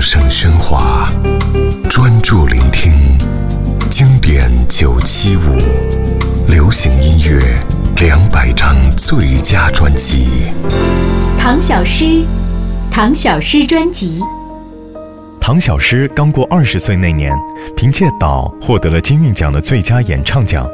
声喧哗，专注聆听经典九七五，流行音乐两百张最佳专辑。唐小诗，唐小诗专辑。唐小诗刚过二十岁那年，凭借《岛》获得了金韵奖的最佳演唱奖。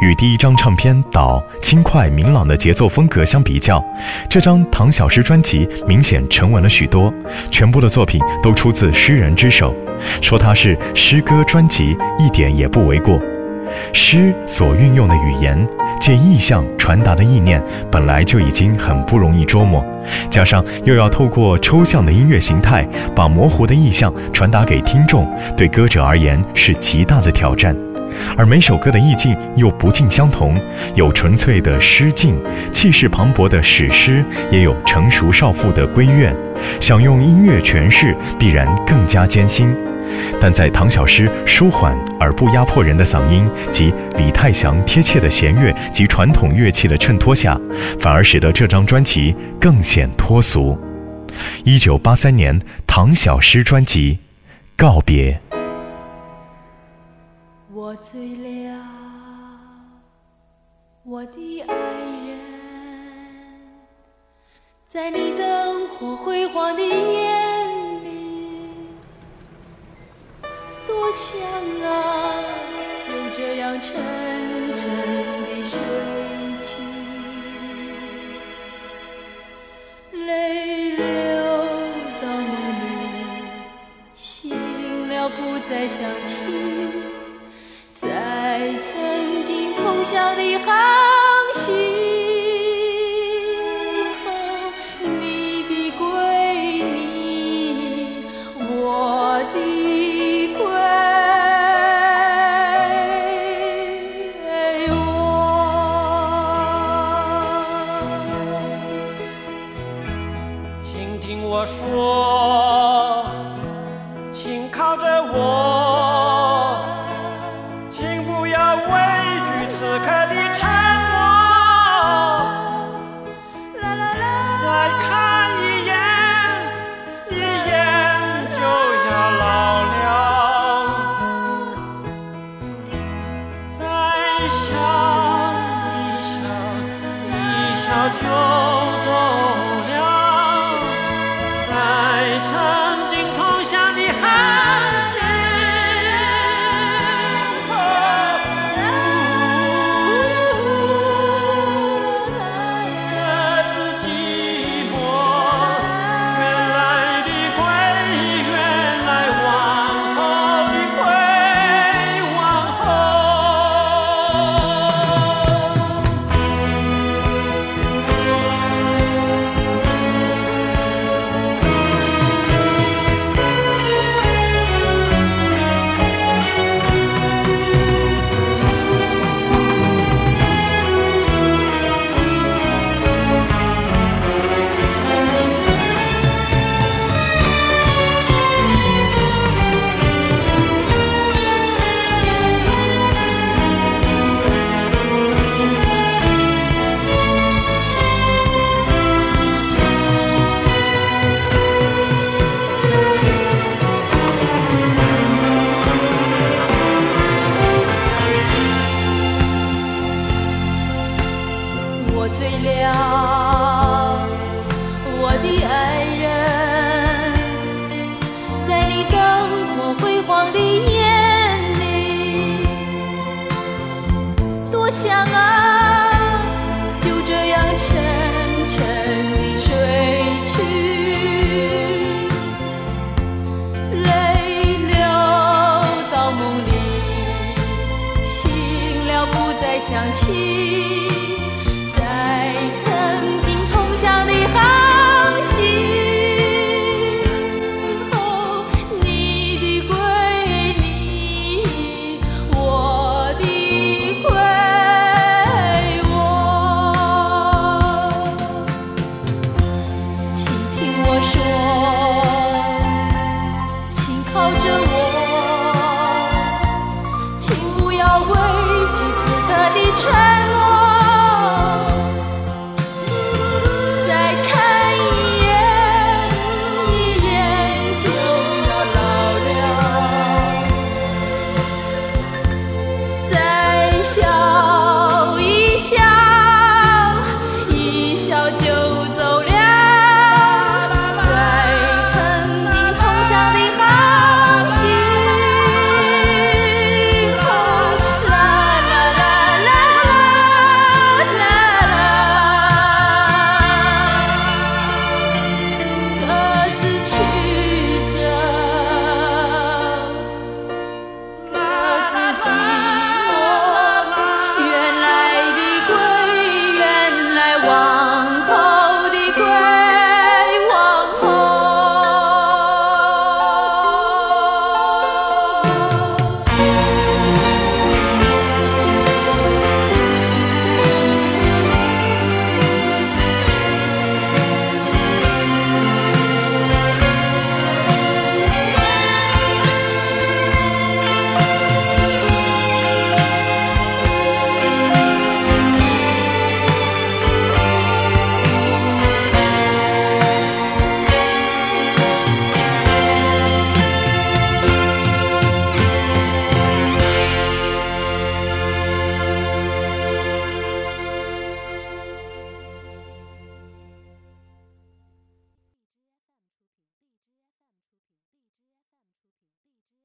与第一张唱片《岛》轻快明朗的节奏风格相比较，这张唐小诗专辑明显沉稳了许多。全部的作品都出自诗人之手，说它是诗歌专辑一点也不为过。诗所运用的语言，借意象传达的意念，本来就已经很不容易捉摸，加上又要透过抽象的音乐形态，把模糊的意象传达给听众，对歌者而言是极大的挑战。而每首歌的意境又不尽相同，有纯粹的诗境，气势磅礴的史诗，也有成熟少妇的闺怨。想用音乐诠释，必然更加艰辛。但在唐小诗舒缓而不压迫人的嗓音及李泰祥贴切的弦乐及传统乐器的衬托下，反而使得这张专辑更显脱俗。一九八三年，唐小诗专辑《告别》。我醉了，我的爱人，在你灯火辉煌的眼里，多想啊，就这样沉沉经同乡的航行，你的归你，我的归我，请听我说，请靠着我。就醉了，我的爱人，在你灯火辉煌的眼里，多想啊，就这样沉沉地睡去，泪流到梦里，醒了不再想起。向的航行，你的归你，我的归我，请听我说，请靠着我，请不要畏惧此刻的沉。笑一笑。